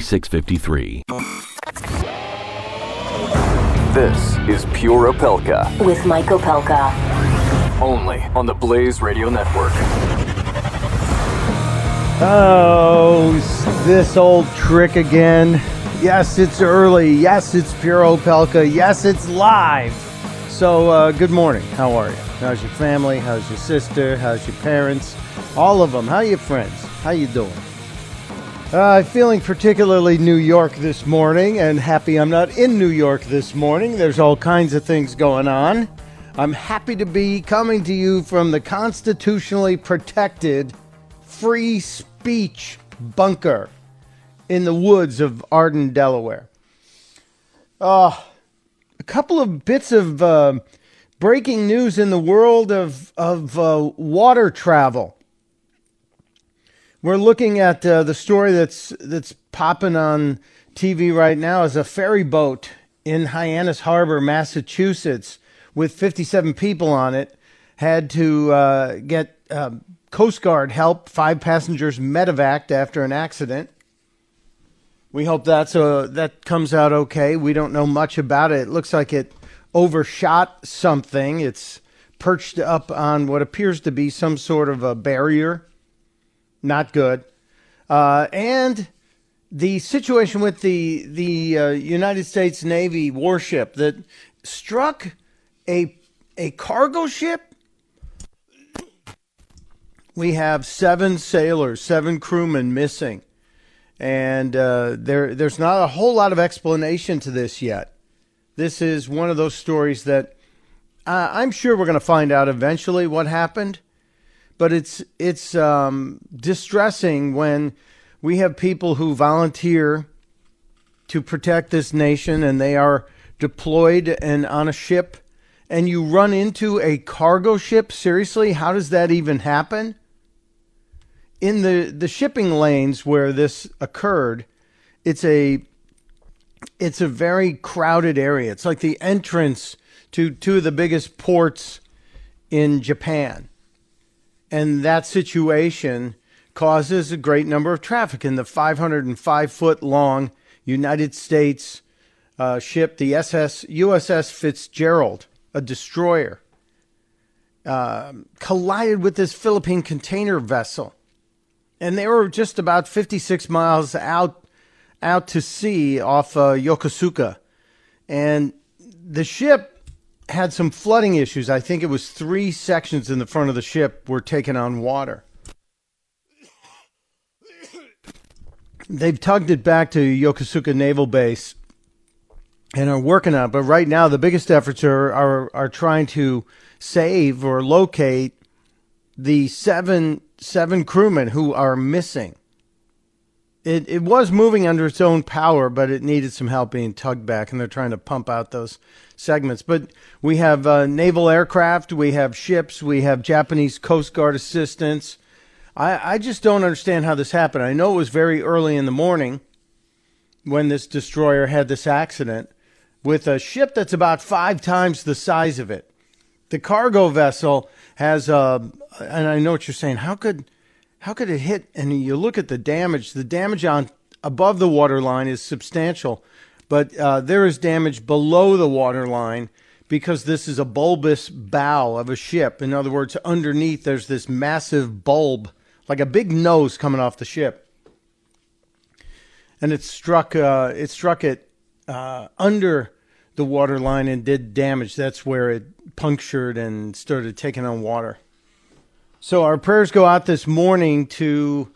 4653. This is Pure Opelka. With Mike Opelka. Only on the Blaze Radio Network. Oh, this old trick again. Yes, it's early. Yes, it's Pure Opelka. Yes, it's live. So, uh, good morning. How are you? How's your family? How's your sister? How's your parents? All of them. How are your friends? How you doing? Uh, feeling particularly New York this morning, and happy I'm not in New York this morning. There's all kinds of things going on. I'm happy to be coming to you from the constitutionally protected free speech bunker in the woods of Arden, Delaware. Uh, a couple of bits of uh, breaking news in the world of, of uh, water travel. We're looking at uh, the story that's that's popping on TV right now is a ferry boat in Hyannis Harbor, Massachusetts, with 57 people on it, had to uh, get uh, Coast Guard help. Five passengers medevaced after an accident. We hope that's a, that comes out okay. We don't know much about it. It looks like it overshot something. It's perched up on what appears to be some sort of a barrier not good. Uh, and the situation with the the uh, United States Navy warship that struck a a cargo ship. We have seven sailors, seven crewmen missing, and uh, there there's not a whole lot of explanation to this yet. This is one of those stories that uh, I'm sure we're going to find out eventually what happened but it's it's um, distressing when we have people who volunteer to protect this nation and they are deployed and on a ship and you run into a cargo ship. Seriously how does that even happen? In the the shipping lanes where this occurred it's a it's a very crowded area. It's like the entrance to two of the biggest ports in Japan and that situation causes a great number of traffic. In the 505 foot long United States uh, ship, the SS USS Fitzgerald, a destroyer, uh, collided with this Philippine container vessel, and they were just about 56 miles out out to sea off uh, Yokosuka, and the ship had some flooding issues. I think it was three sections in the front of the ship were taken on water. They've tugged it back to Yokosuka Naval Base and are working on it. But right now, the biggest efforts are, are, are trying to save or locate the seven seven crewmen who are missing. It, it was moving under its own power, but it needed some help being tugged back, and they're trying to pump out those segments. But we have uh, naval aircraft, we have ships, we have Japanese Coast Guard assistance. I, I just don't understand how this happened. I know it was very early in the morning when this destroyer had this accident with a ship that's about five times the size of it. The cargo vessel has, uh, and I know what you're saying. How could, how could it hit? And you look at the damage. The damage on above the waterline is substantial but uh, there is damage below the water line because this is a bulbous bow of a ship. In other words, underneath there's this massive bulb, like a big nose coming off the ship. And it struck uh, it struck it uh, under the water line and did damage. That's where it punctured and started taking on water. So our prayers go out this morning to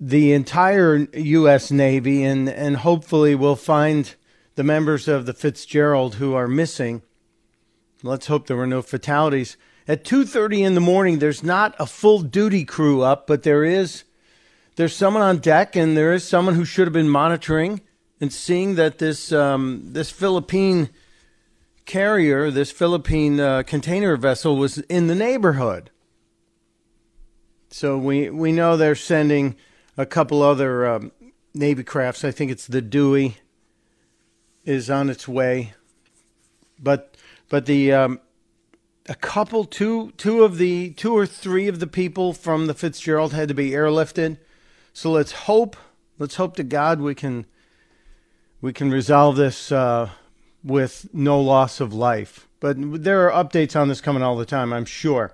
the entire U.S. Navy, and, and hopefully we'll find the members of the Fitzgerald who are missing. Let's hope there were no fatalities. At 2:30 in the morning, there's not a full duty crew up, but there is there's someone on deck, and there is someone who should have been monitoring and seeing that this um, this Philippine carrier, this Philippine uh, container vessel, was in the neighborhood. So we we know they're sending a couple other um, Navy crafts. I think it's the Dewey is on its way, but but the um, a couple two two of the two or three of the people from the Fitzgerald had to be airlifted. So let's hope let's hope to God we can we can resolve this uh, with no loss of life. But there are updates on this coming all the time. I'm sure.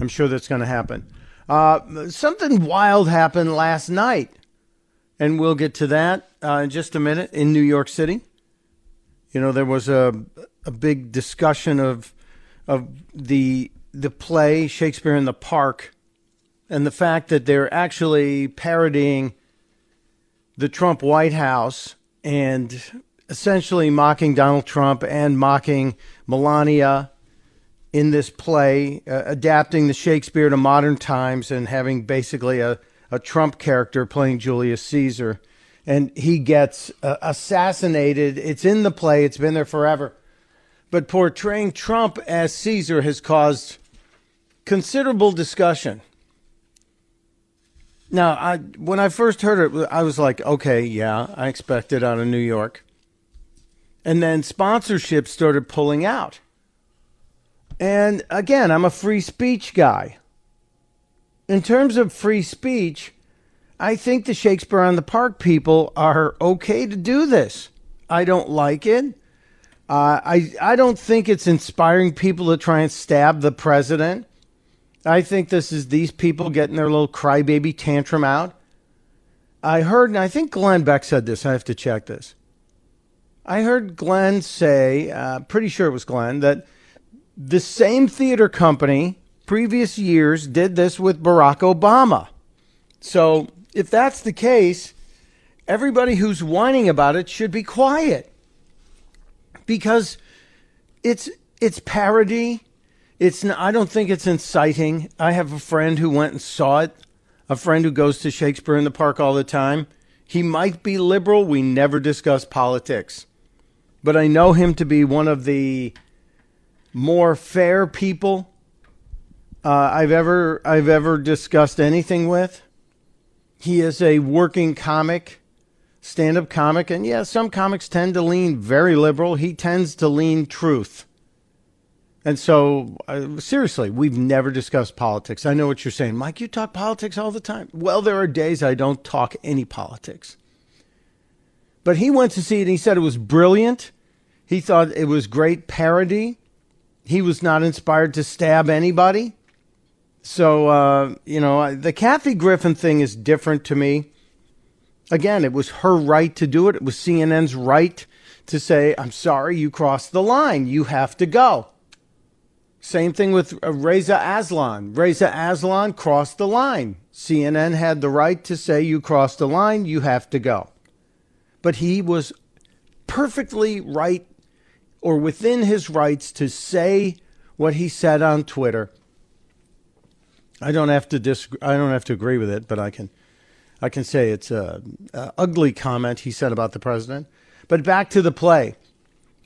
I'm sure that's going to happen. Uh, something wild happened last night, and we'll get to that uh, in just a minute in New York City. You know, there was a a big discussion of of the the play Shakespeare in the Park, and the fact that they're actually parodying the Trump White House and essentially mocking Donald Trump and mocking Melania in this play, uh, adapting the Shakespeare to modern times and having basically a, a Trump character playing Julius Caesar. And he gets uh, assassinated. It's in the play, it's been there forever. But portraying Trump as Caesar has caused considerable discussion. Now, I, when I first heard it, I was like, okay, yeah, I expect it out of New York. And then sponsorships started pulling out. And again, I'm a free speech guy. In terms of free speech, I think the Shakespeare on the Park people are okay to do this. I don't like it. Uh, I I don't think it's inspiring people to try and stab the president. I think this is these people getting their little crybaby tantrum out. I heard, and I think Glenn Beck said this. I have to check this. I heard Glenn say, uh, pretty sure it was Glenn, that the same theater company previous years did this with Barack Obama. So if that's the case, everybody who's whining about it should be quiet because it's it's parody. It's I don't think it's inciting. I have a friend who went and saw it. A friend who goes to Shakespeare in the Park all the time. He might be liberal. We never discuss politics, but I know him to be one of the more fair people uh, I've ever I've ever discussed anything with. He is a working comic, stand-up comic, and yeah, some comics tend to lean very liberal. He tends to lean truth. And so, uh, seriously, we've never discussed politics. I know what you're saying, Mike. You talk politics all the time. Well, there are days I don't talk any politics. But he went to see it and he said it was brilliant. He thought it was great parody he was not inspired to stab anybody. So, uh, you know, the Kathy Griffin thing is different to me. Again, it was her right to do it. It was CNN's right to say, I'm sorry, you crossed the line. You have to go. Same thing with uh, Reza Aslan. Reza Aslan crossed the line. CNN had the right to say, You crossed the line, you have to go. But he was perfectly right or within his rights to say what he said on Twitter. I don't have to dis- I don't have to agree with it, but I can I can say it's a, a ugly comment he said about the president. But back to the play.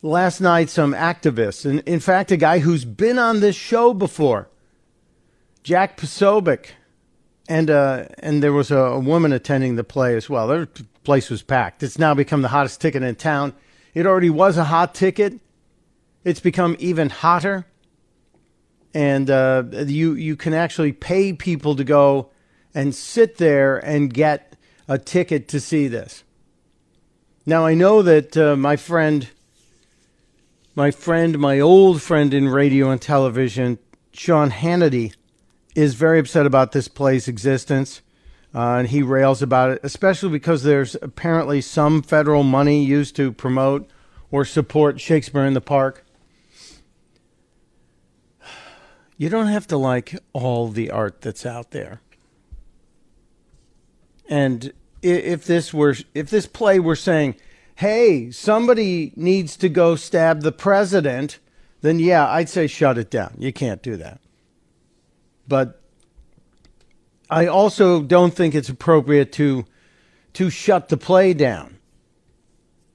Last night, some activists, and in fact, a guy who's been on this show before, Jack Posobiec, and uh, and there was a, a woman attending the play as well. The place was packed. It's now become the hottest ticket in town. It already was a hot ticket. It's become even hotter. And uh, you, you can actually pay people to go and sit there and get a ticket to see this. Now, I know that uh, my friend my friend, my old friend in radio and television, Sean Hannity, is very upset about this play's existence. Uh, and he rails about it, especially because there's apparently some federal money used to promote or support Shakespeare in the Park. You don't have to like all the art that's out there. And if this were if this play were saying, "Hey, somebody needs to go stab the president," then yeah, I'd say shut it down. You can't do that. But I also don't think it's appropriate to to shut the play down.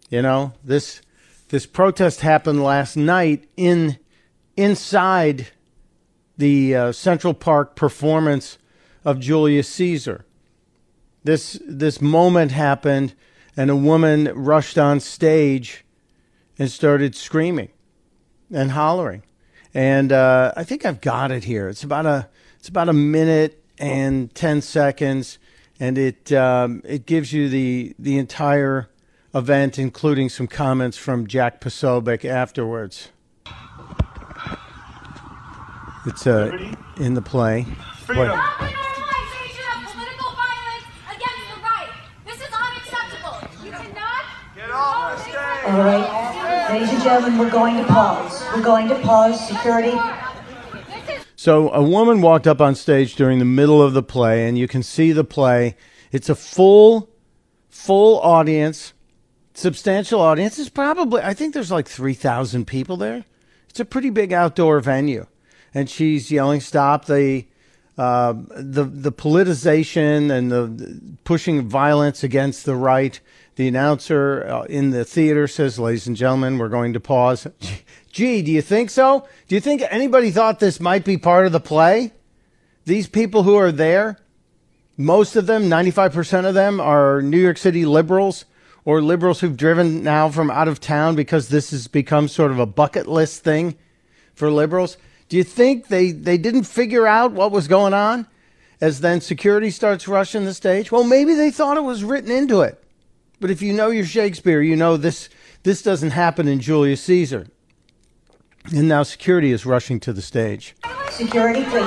You know, this this protest happened last night in inside the uh, Central Park performance of Julius Caesar. This this moment happened, and a woman rushed on stage and started screaming and hollering. And uh, I think I've got it here. It's about a it's about a minute and ten seconds, and it um, it gives you the the entire event, including some comments from Jack Posobiec afterwards. It's uh, in the play. Freedom. What- Stop the normalization of political violence against the right. This is unacceptable. You cannot. Get off the stage. All right, ladies and gentlemen, we're going to pause. We're going to pause. Security. So a woman walked up on stage during the middle of the play, and you can see the play. It's a full, full audience, substantial audience. It's probably I think there's like three thousand people there. It's a pretty big outdoor venue, and she's yelling, "Stop the." Uh, the the politicization and the pushing violence against the right. The announcer uh, in the theater says, "Ladies and gentlemen, we're going to pause." Gee, do you think so? Do you think anybody thought this might be part of the play? These people who are there, most of them, 95% of them, are New York City liberals or liberals who've driven now from out of town because this has become sort of a bucket list thing for liberals. Do you think they, they didn't figure out what was going on as then security starts rushing the stage? Well, maybe they thought it was written into it. But if you know your Shakespeare, you know this, this doesn't happen in Julius Caesar. And now security is rushing to the stage. Security, please.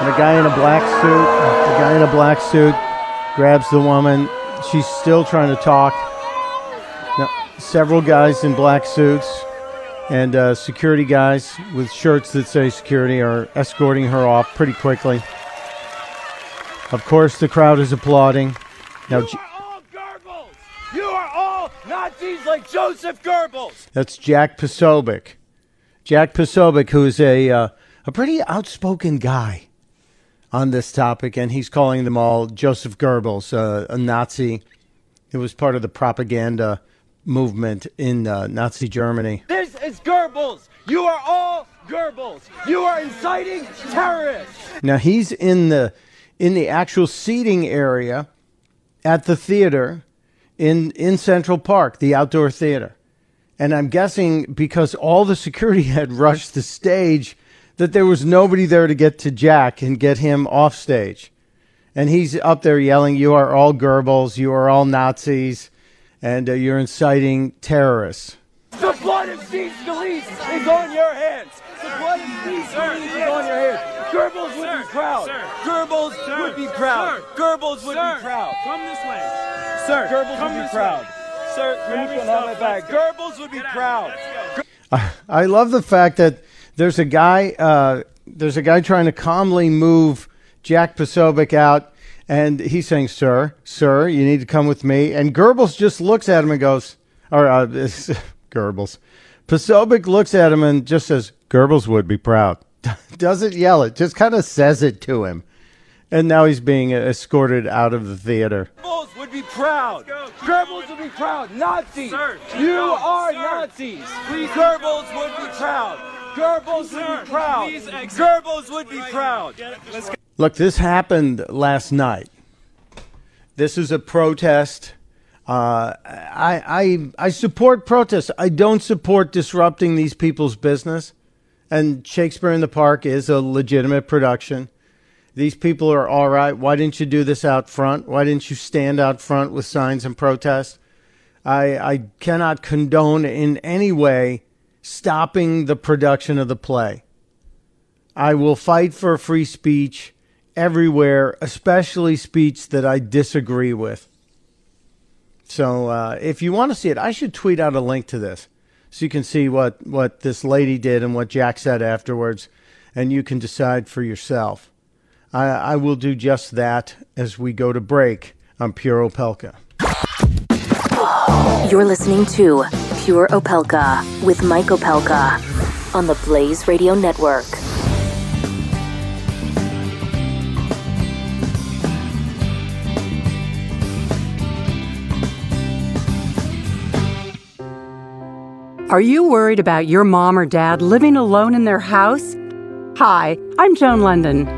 And a guy in a black suit, the guy in a black suit grabs the woman. She's still trying to talk. Now, several guys in black suits and uh, security guys with shirts that say security are escorting her off pretty quickly. Of course, the crowd is applauding. Now, all Goebbels! You are all Nazis like Joseph Goebbels! That's Jack Posobiec. Jack Posobiec, who is a uh, a pretty outspoken guy on this topic, and he's calling them all Joseph Goebbels, uh, a Nazi. It was part of the propaganda movement in uh, Nazi Germany. This is Goebbels! You are all Goebbels! You are inciting terrorists! Now he's in the in the actual seating area at the theater in in Central Park, the outdoor theater. And I'm guessing because all the security had rushed the stage that there was nobody there to get to Jack and get him off stage. And he's up there yelling, "You are all Goebbels, you are all Nazis, and uh, you're inciting terrorists." The blood of Steve Scalise is on your hands! The blood of Steve Scalise is on your hands! Goebbels would be proud! Goebbels would be proud! Goebbels would be proud! Come this way. Sir, Goebbels come would be proud! way. Sir, Grab let me your put on my bag. let's go. Goebbels would be proud! I love the fact that there's a guy uh, there's a guy trying to calmly move Jack Posobiec out, and he's saying, "Sir, sir, you need to come with me." And Goebbels just looks at him and goes, "Or uh, Goebbels." Posobiec looks at him and just says, "Goebbels would be proud." Doesn't yell it, just kind of says it to him. And now he's being escorted out of the theater. Goebbels would be proud. go, Goebbels would be proud. Nazis. Sir, you going. are Sir. Nazis. Please Goebbels would be proud. Goebbels would be proud. Goebbels would be proud. here. Get it. Let's go. Look, this happened last night. This is a protest. Uh, I, I, I support protests. I don't support disrupting these people's business. And Shakespeare in the Park is a legitimate production. These people are all right. Why didn't you do this out front? Why didn't you stand out front with signs and protest? I, I cannot condone in any way stopping the production of the play. I will fight for free speech everywhere, especially speech that I disagree with. So uh, if you want to see it, I should tweet out a link to this so you can see what, what this lady did and what Jack said afterwards, and you can decide for yourself. I, I will do just that as we go to break on Pure Opelka. You're listening to Pure Opelka with Mike Opelka on the Blaze Radio Network. Are you worried about your mom or dad living alone in their house? Hi, I'm Joan London.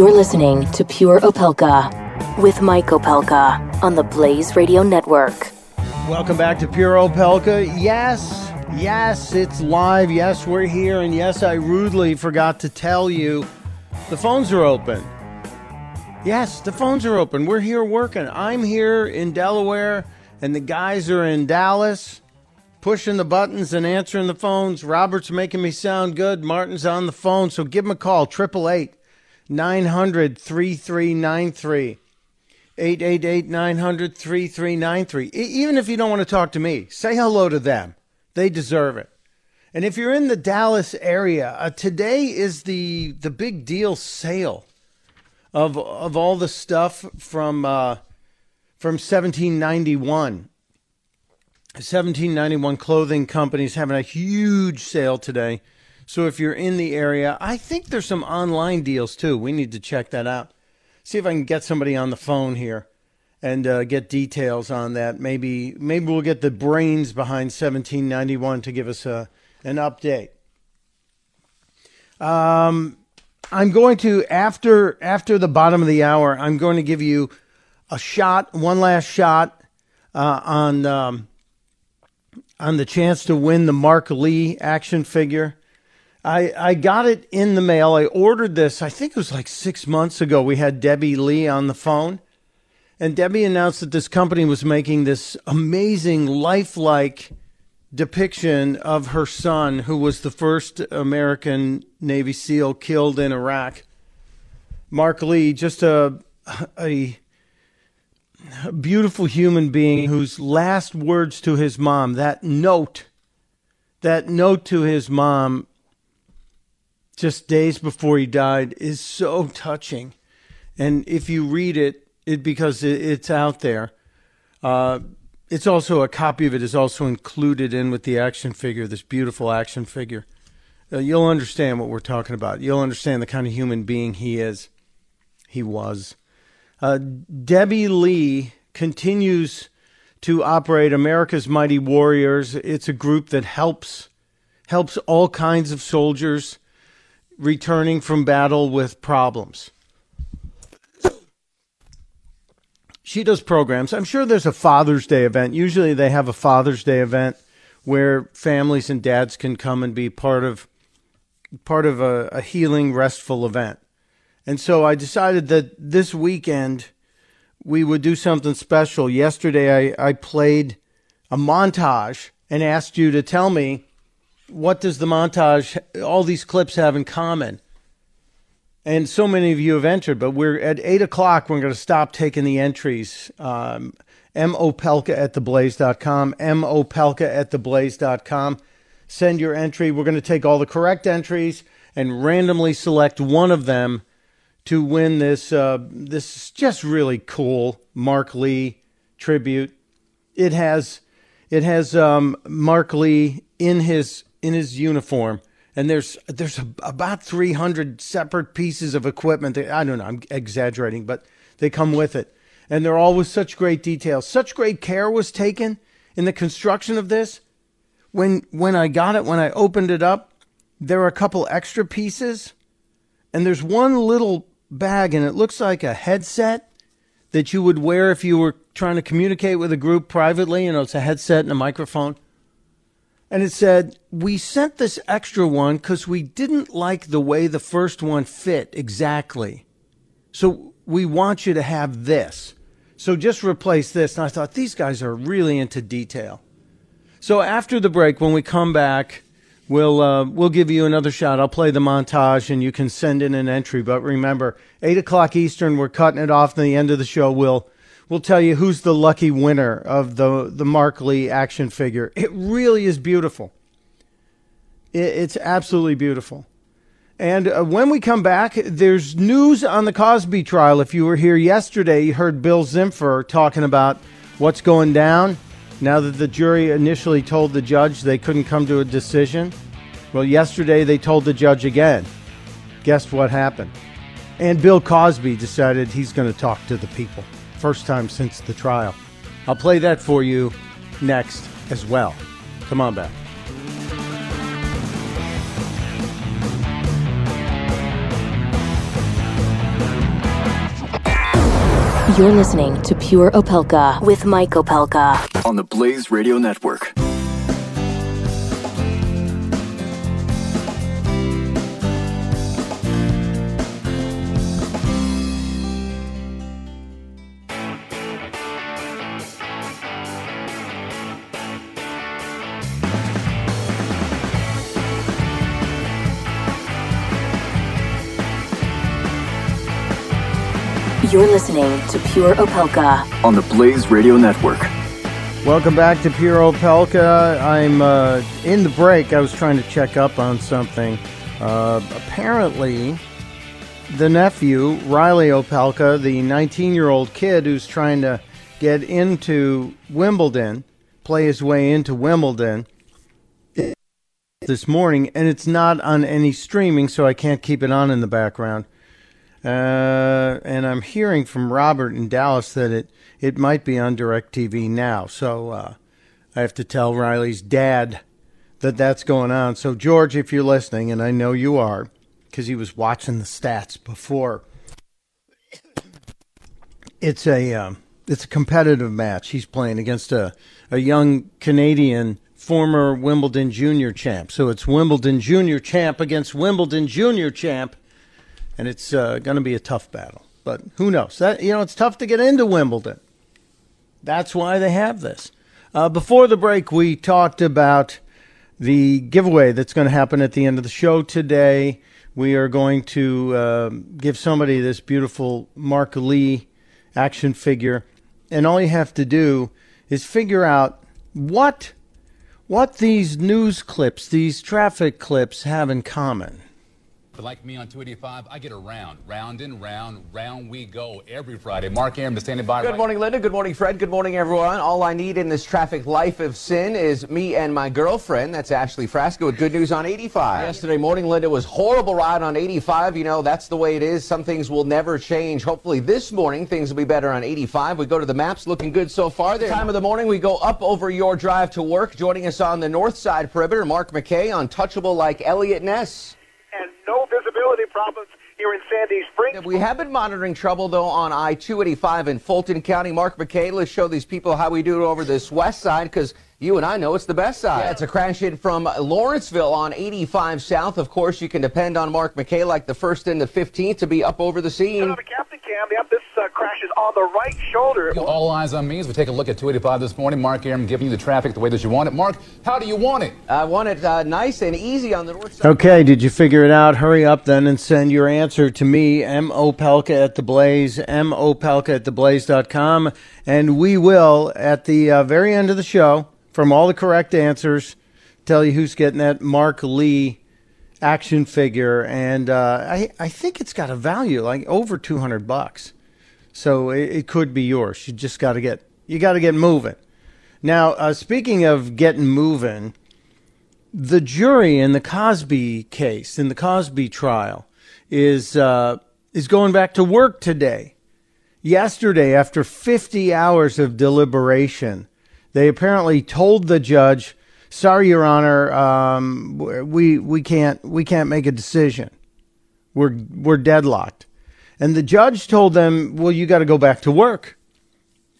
You're listening to Pure Opelka with Mike Opelka on the Blaze Radio Network. Welcome back to Pure Opelka. Yes, yes, it's live. Yes, we're here. And yes, I rudely forgot to tell you the phones are open. Yes, the phones are open. We're here working. I'm here in Delaware, and the guys are in Dallas pushing the buttons and answering the phones. Robert's making me sound good. Martin's on the phone, so give him a call 888 900 3393. 888 900 3393. Even if you don't want to talk to me, say hello to them. They deserve it. And if you're in the Dallas area, uh, today is the the big deal sale of of all the stuff from uh, from 1791. 1791 clothing companies having a huge sale today. So if you're in the area, I think there's some online deals too. We need to check that out. See if I can get somebody on the phone here and uh, get details on that. Maybe maybe we'll get the brains behind 1791 to give us a an update. Um, I'm going to after after the bottom of the hour. I'm going to give you a shot, one last shot uh, on um, on the chance to win the Mark Lee action figure. I, I got it in the mail. I ordered this, I think it was like six months ago. We had Debbie Lee on the phone. And Debbie announced that this company was making this amazing, lifelike depiction of her son, who was the first American Navy SEAL killed in Iraq. Mark Lee, just a, a, a beautiful human being whose last words to his mom, that note, that note to his mom just days before he died is so touching. And if you read it, it because it, it's out there. Uh, it's also a copy of it is also included in with the action figure, this beautiful action figure. Uh, you'll understand what we're talking about. You'll understand the kind of human being he is. He was. Uh, Debbie Lee continues to operate America's Mighty Warriors. It's a group that helps helps all kinds of soldiers returning from battle with problems. She does programs. I'm sure there's a Father's Day event. Usually they have a Father's Day event where families and dads can come and be part of part of a, a healing, restful event. And so I decided that this weekend we would do something special. Yesterday I, I played a montage and asked you to tell me what does the montage, all these clips have in common? And so many of you have entered, but we're at eight o'clock. We're going to stop taking the entries. Um, mopelka at theblaze.com, mopelka at theblaze.com. Send your entry. We're going to take all the correct entries and randomly select one of them to win this. Uh, this is just really cool Mark Lee tribute. It has, it has um, Mark Lee in his in his uniform and there's there's about 300 separate pieces of equipment that, I don't know I'm exaggerating but they come with it and they're all with such great detail such great care was taken in the construction of this, when when I got it, when I opened it up, there are a couple extra pieces, and there's one little bag, and it looks like a headset that you would wear if you were trying to communicate with a group privately. You know, it's a headset and a microphone. And it said, We sent this extra one because we didn't like the way the first one fit exactly. So we want you to have this. So just replace this. And I thought, these guys are really into detail. So after the break, when we come back, we'll uh, we'll give you another shot. I'll play the montage, and you can send in an entry. But remember, eight o'clock Eastern, we're cutting it off. At the end of the show, we'll we'll tell you who's the lucky winner of the the Mark Lee action figure. It really is beautiful. It, it's absolutely beautiful. And uh, when we come back, there's news on the Cosby trial. If you were here yesterday, you heard Bill Zimfer talking about what's going down now that the jury initially told the judge they couldn't come to a decision. Well, yesterday they told the judge again. Guess what happened? And Bill Cosby decided he's going to talk to the people. First time since the trial. I'll play that for you next as well. Come on back. You're listening to Pure Opelka with Mike Opelka. On the Blaze Radio Network. You're listening to Pure Opelka. On the Blaze Radio Network. Welcome back to Pure Opelka. I'm uh, in the break. I was trying to check up on something. Uh, apparently, the nephew, Riley Opelka, the 19 year old kid who's trying to get into Wimbledon, play his way into Wimbledon this morning, and it's not on any streaming, so I can't keep it on in the background. Uh, and I'm hearing from Robert in Dallas that it, it might be on DirecTV now. So uh, I have to tell Riley's dad that that's going on. So, George, if you're listening, and I know you are, because he was watching the stats before, it's a um, it's a competitive match. He's playing against a, a young Canadian former Wimbledon junior champ. So it's Wimbledon junior champ against Wimbledon junior champ and it's uh, going to be a tough battle. But who knows? That you know, it's tough to get into Wimbledon. That's why they have this. Uh, before the break, we talked about the giveaway that's going to happen at the end of the show today. We are going to uh, give somebody this beautiful Mark Lee action figure, and all you have to do is figure out what what these news clips, these traffic clips, have in common. But like me on 285, I get around, round and round, round we go every Friday. Mark Arum is standing by. Good right morning, Linda. Good morning, Fred. Good morning, everyone. All I need in this traffic life of sin is me and my girlfriend. That's Ashley Frasca with good news on 85. Yesterday morning, Linda was horrible ride on 85. You know, that's the way it is. Some things will never change. Hopefully this morning, things will be better on 85. We go to the maps, looking good so far. There. Time of the morning, we go up over your drive to work. Joining us on the north side perimeter, Mark McKay, untouchable like Eliot Ness. And no visibility problems here in Sandy Springs. We have been monitoring trouble, though, on I 285 in Fulton County. Mark McKay, let's show these people how we do it over this west side because you and I know it's the best side. Yeah, it's a crash hit from Lawrenceville on 85 South. Of course, you can depend on Mark McKay like the 1st and the 15th to be up over the scene. Hello to Cam. Yep, this uh, crash is on the right shoulder. All eyes on me as we take a look at 285 this morning. Mark Arum giving you the traffic the way that you want it. Mark, how do you want it? I want it uh, nice and easy on the north side. Okay, did you figure it out? Hurry up then and send your answer to me, M.O. Pelka at the Blaze, M.O. Pelka at theblaze.com. And we will, at the uh, very end of the show, from all the correct answers, tell you who's getting that Mark Lee action figure. And uh, I, I think it's got a value like over 200 bucks. So it, it could be yours. You just got to get, you got to get moving. Now, uh, speaking of getting moving, the jury in the Cosby case, in the Cosby trial, is uh, is going back to work today. Yesterday, after 50 hours of deliberation, They apparently told the judge, "Sorry, Your Honor, um, we we can't we can't make a decision. We're we're deadlocked." And the judge told them, "Well, you got to go back to work."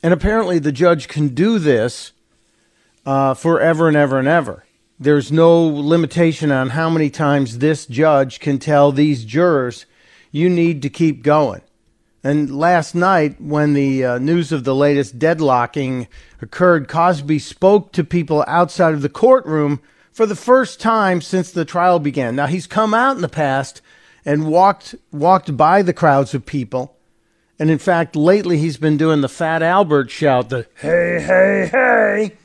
And apparently, the judge can do this uh, forever and ever and ever. There's no limitation on how many times this judge can tell these jurors, "You need to keep going." And last night, when the uh, news of the latest deadlocking occurred, Cosby spoke to people outside of the courtroom for the first time since the trial began. Now he's come out in the past and walked walked by the crowds of people, and in fact, lately he's been doing the Fat Albert shout, the "Hey, hey, hey,"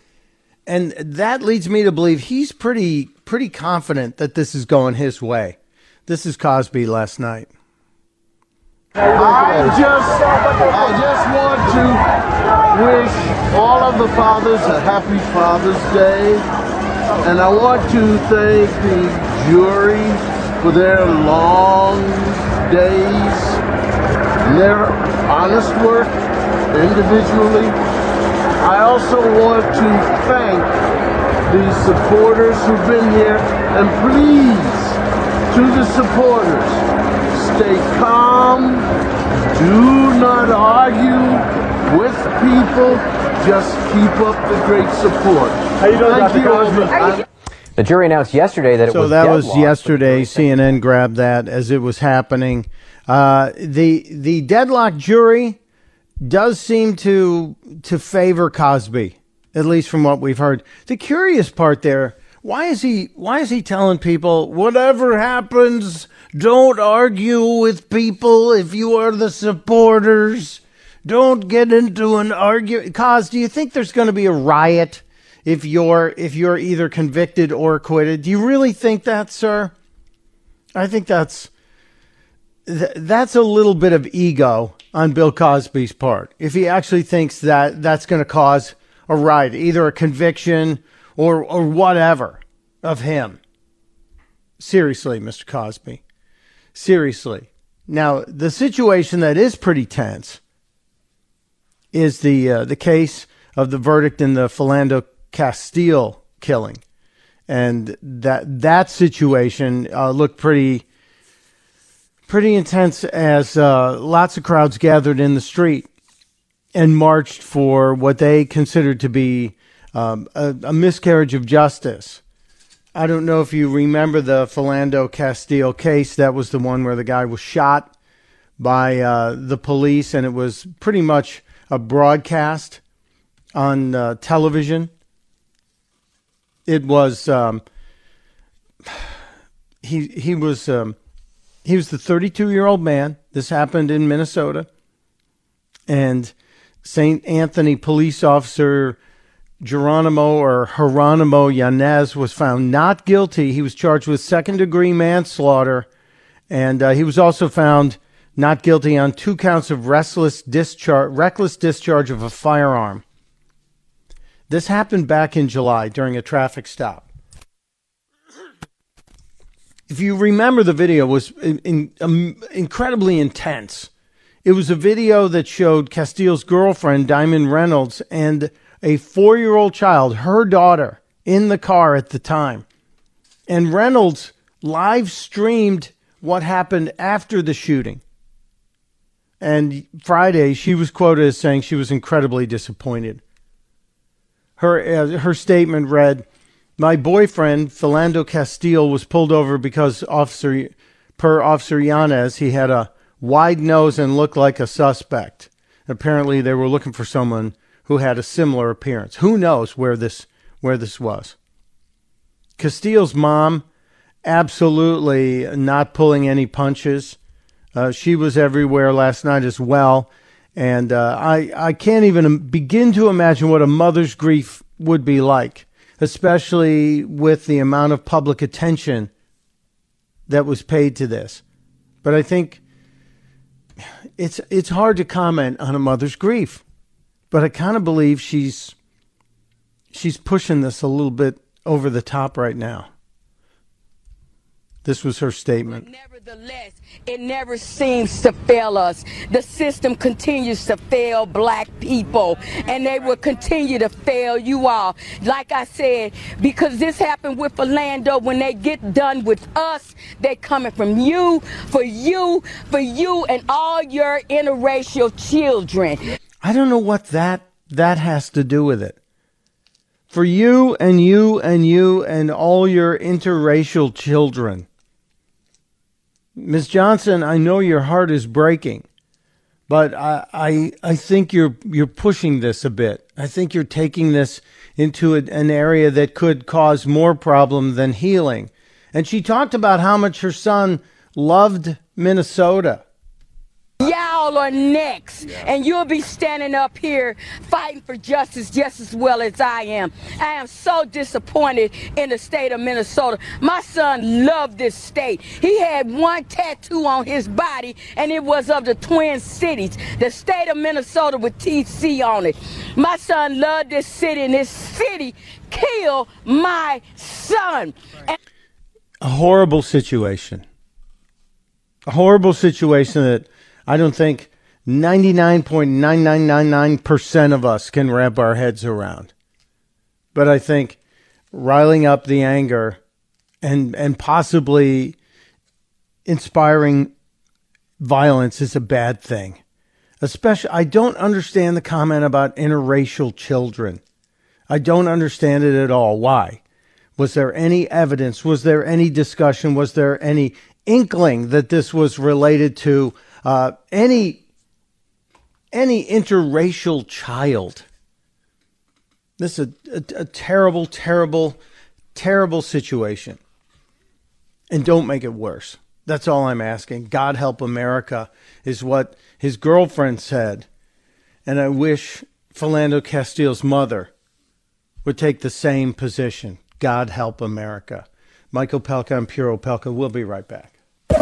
and that leads me to believe he's pretty pretty confident that this is going his way. This is Cosby last night. I just, I just want to wish all of the fathers a happy Father's Day, and I want to thank the jury for their long days, their honest work individually. I also want to thank the supporters who've been here, and please, to the supporters, stay calm. Do not argue with people. Just keep up the great support. How you doing, Thank Dr. you. Cosby? I- The jury announced yesterday that it so was that was yesterday. CNN grabbed that as it was happening. Uh, the the deadlock jury does seem to to favor Cosby, at least from what we've heard. The curious part there, why is he why is he telling people whatever happens, don't argue with people if you are the supporters. Don't get into an argument. Cause, do you think there's going to be a riot if you're if you're either convicted or acquitted? Do you really think that, sir? I think that's th- that's a little bit of ego on Bill Cosby's part. If he actually thinks that that's going to cause a riot, either a conviction or or whatever of him. Seriously, Mr. Cosby. Seriously. Now, the situation that is pretty tense is the uh, the case of the verdict in the Philando Castile killing, and that that situation uh, looked pretty pretty intense as uh, lots of crowds gathered in the street and marched for what they considered to be um, a, a miscarriage of justice. I don't know if you remember the Philando Castile case. That was the one where the guy was shot by uh, the police, and it was pretty much a broadcast on uh, television. It was um, he he was um, he was the 32 year old man. This happened in Minnesota, and St. Anthony police officer Geronimo or Jeronimo Yanez was found not guilty. He was charged with second degree manslaughter, and uh, he was also found not guilty on two counts of reckless discharge, reckless discharge of a firearm. This happened back in July during a traffic stop. If you remember, the video was in, in, um, incredibly intense. It was a video that showed Castile's girlfriend, Diamond Reynolds, and a four year old child, her daughter, in the car at the time. And Reynolds live streamed what happened after the shooting. And Friday, she was quoted as saying she was incredibly disappointed. Her, uh, her statement read, My boyfriend, Philando Castile, was pulled over because officer, per Officer Yanez, he had a wide nose and looked like a suspect. Apparently, they were looking for someone who had a similar appearance. Who knows where this where this was? Castile's mom, absolutely not pulling any punches. Uh, she was everywhere last night as well, and uh, I I can't even begin to imagine what a mother's grief would be like, especially with the amount of public attention that was paid to this. But I think it's it's hard to comment on a mother's grief but I kind of believe she's she's pushing this a little bit over the top right now. This was her statement. Nevertheless, it never seems to fail us. The system continues to fail black people, and they will continue to fail you all. Like I said, because this happened with Philando, when they get done with us, they're coming from you, for you, for you, and all your interracial children. I don't know what that that has to do with it. For you and you and you and all your interracial children. Ms. Johnson, I know your heart is breaking, but I, I, I think you're, you're pushing this a bit. I think you're taking this into a, an area that could cause more problem than healing. And she talked about how much her son loved Minnesota. Y'all are next, and you'll be standing up here fighting for justice just as well as I am. I am so disappointed in the state of Minnesota. My son loved this state. He had one tattoo on his body, and it was of the Twin Cities, the state of Minnesota with TC on it. My son loved this city, and this city killed my son. And- a horrible situation. A horrible situation that I don't think 99.9999% of us can wrap our heads around. But I think riling up the anger and and possibly inspiring violence is a bad thing. Especially I don't understand the comment about interracial children. I don't understand it at all. Why? Was there any evidence? Was there any discussion? Was there any inkling that this was related to uh, any any interracial child. This is a, a, a terrible, terrible, terrible situation. And don't make it worse. That's all I'm asking. God help America is what his girlfriend said. And I wish Philando Castile's mother would take the same position. God help America. Michael Opelka and Opelka. We'll be right back.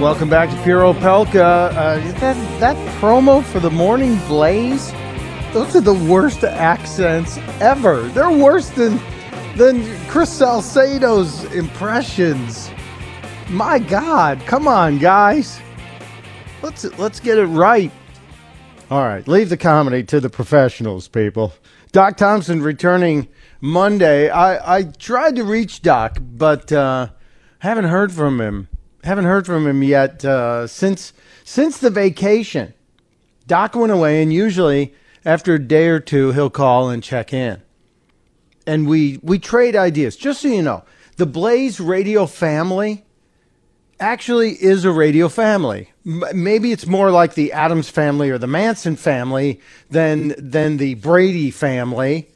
Welcome back to Pure Opelka. Uh, that that promo for the Morning Blaze, those are the worst accents ever. They're worse than than Chris Salcedo's impressions. My God, come on, guys. Let's let's get it right. All right, leave the comedy to the professionals, people. Doc Thompson returning Monday. I, I tried to reach Doc, but uh, haven't heard from him. Haven't heard from him yet uh, since since the vacation. Doc went away, and usually after a day or two, he'll call and check in, and we we trade ideas. Just so you know, the Blaze Radio family actually is a radio family. Maybe it's more like the Addams family or the Manson family than than the Brady family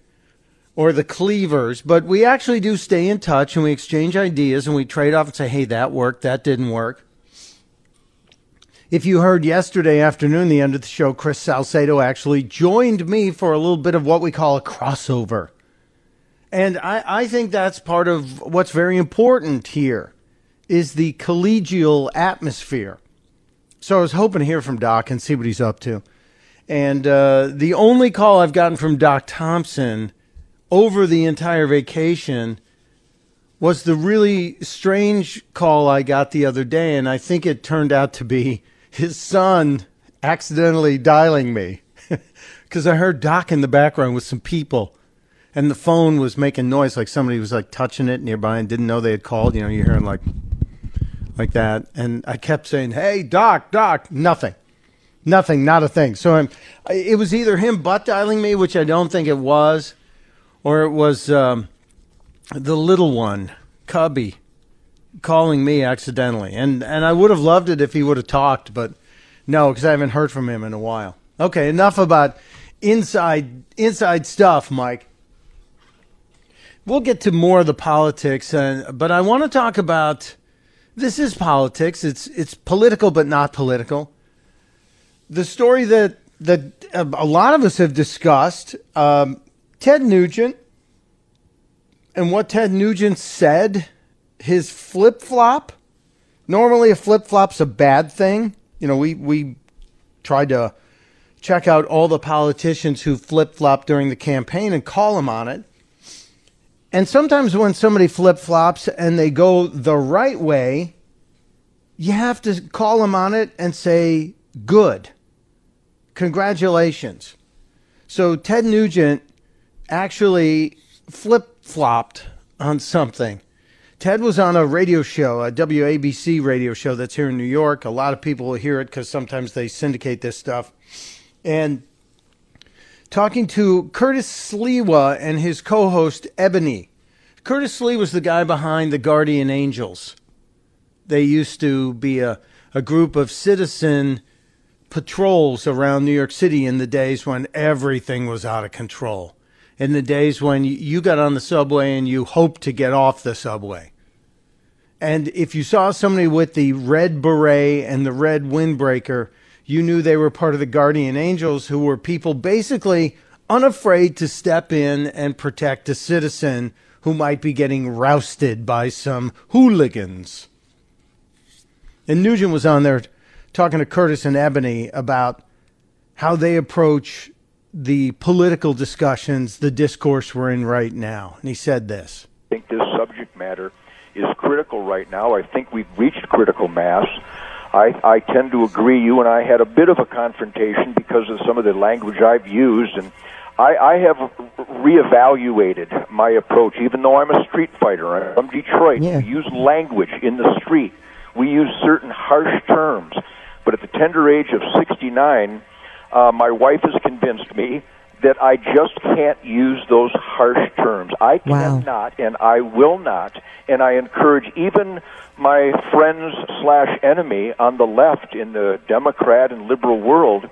or the Cleavers, but we actually do stay in touch and we exchange ideas and we trade off and say, "Hey, that worked, that didn't work." If you heard yesterday afternoon, the end of the show, Chris Salcedo actually joined me for a little bit of what we call a crossover. And I, I think that's part of what's very important here is the collegial atmosphere. So I was hoping to hear from Doc and see what he's up to. And uh, the only call I've gotten from Doc Thompson over the entire vacation was the really strange call I got the other day. And I think it turned out to be his son accidentally dialing me because I heard Doc in the background with some people. And the phone was making noise like somebody was like touching it nearby and didn't know they had called. You know, you're hearing like like that. And I kept saying, "Hey, Doc, Doc," nothing, nothing, not a thing. So I'm, it was either him butt dialing me, which I don't think it was, or it was um, the little one, Cubby, calling me accidentally. And and I would have loved it if he would have talked, but no, because I haven't heard from him in a while. Okay, enough about inside inside stuff, Mike. We'll get to more of the politics, and but I want to talk about this is politics. It's it's political, but not political. The story that that a lot of us have discussed, um, Ted Nugent, and what Ted Nugent said, his flip flop. Normally, a flip flop's a bad thing. You know, we we tried to check out all the politicians who flip flop during the campaign and call them on it. And sometimes when somebody flip flops and they go the right way, you have to call them on it and say, good. Congratulations. So Ted Nugent actually flip flopped on something. Ted was on a radio show, a WABC radio show that's here in New York. A lot of people will hear it because sometimes they syndicate this stuff. And talking to Curtis Sliwa and his co host, Ebony. Curtis Sliwa was the guy behind the Guardian Angels. They used to be a, a group of citizen patrols around New York City in the days when everything was out of control. In the days when you got on the subway and you hoped to get off the subway. And if you saw somebody with the red beret and the red windbreaker, you knew they were part of the guardian angels who were people basically unafraid to step in and protect a citizen who might be getting rousted by some hooligans. And Nugent was on there talking to Curtis and Ebony about how they approach the political discussions, the discourse we're in right now. And he said this I think this subject matter is critical right now. I think we've reached critical mass. I, I tend to agree. You and I had a bit of a confrontation because of some of the language I've used, and I, I have reevaluated my approach. Even though I'm a street fighter, I'm from Detroit. Yeah. We use language in the street. We use certain harsh terms. But at the tender age of 69, uh, my wife has convinced me that I just can't use those harsh terms. I Wow. cannot, and I will not, and I encourage even my friends slash enemy on the left in the Democrat and liberal world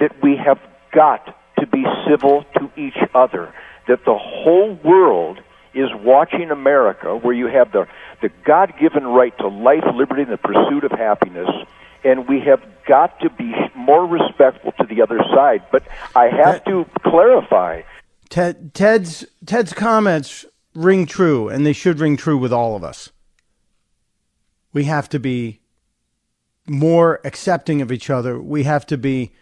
that we have got to be civil to each other. That the whole world is watching America, where you have the the God-given right to life, liberty, and the pursuit of happiness. And we have got to be more respectful to the other side. But I have to clarify Ted, Ted's Ted's comments ring true, and they should ring true with all of us. We have to be more accepting of each other. We have to be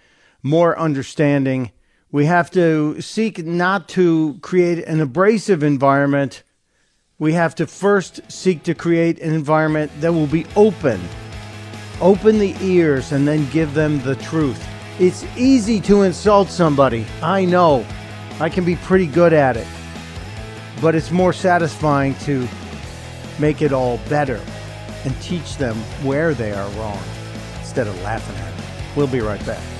more understanding. We have to seek not to create an abrasive environment. We have to first seek to create an environment that will be open. Open the ears and then give them the truth. It's easy to insult somebody. I know. I can be pretty good at it. But it's more satisfying to make it all better and teach them where they are wrong instead of laughing at it. We'll be right back.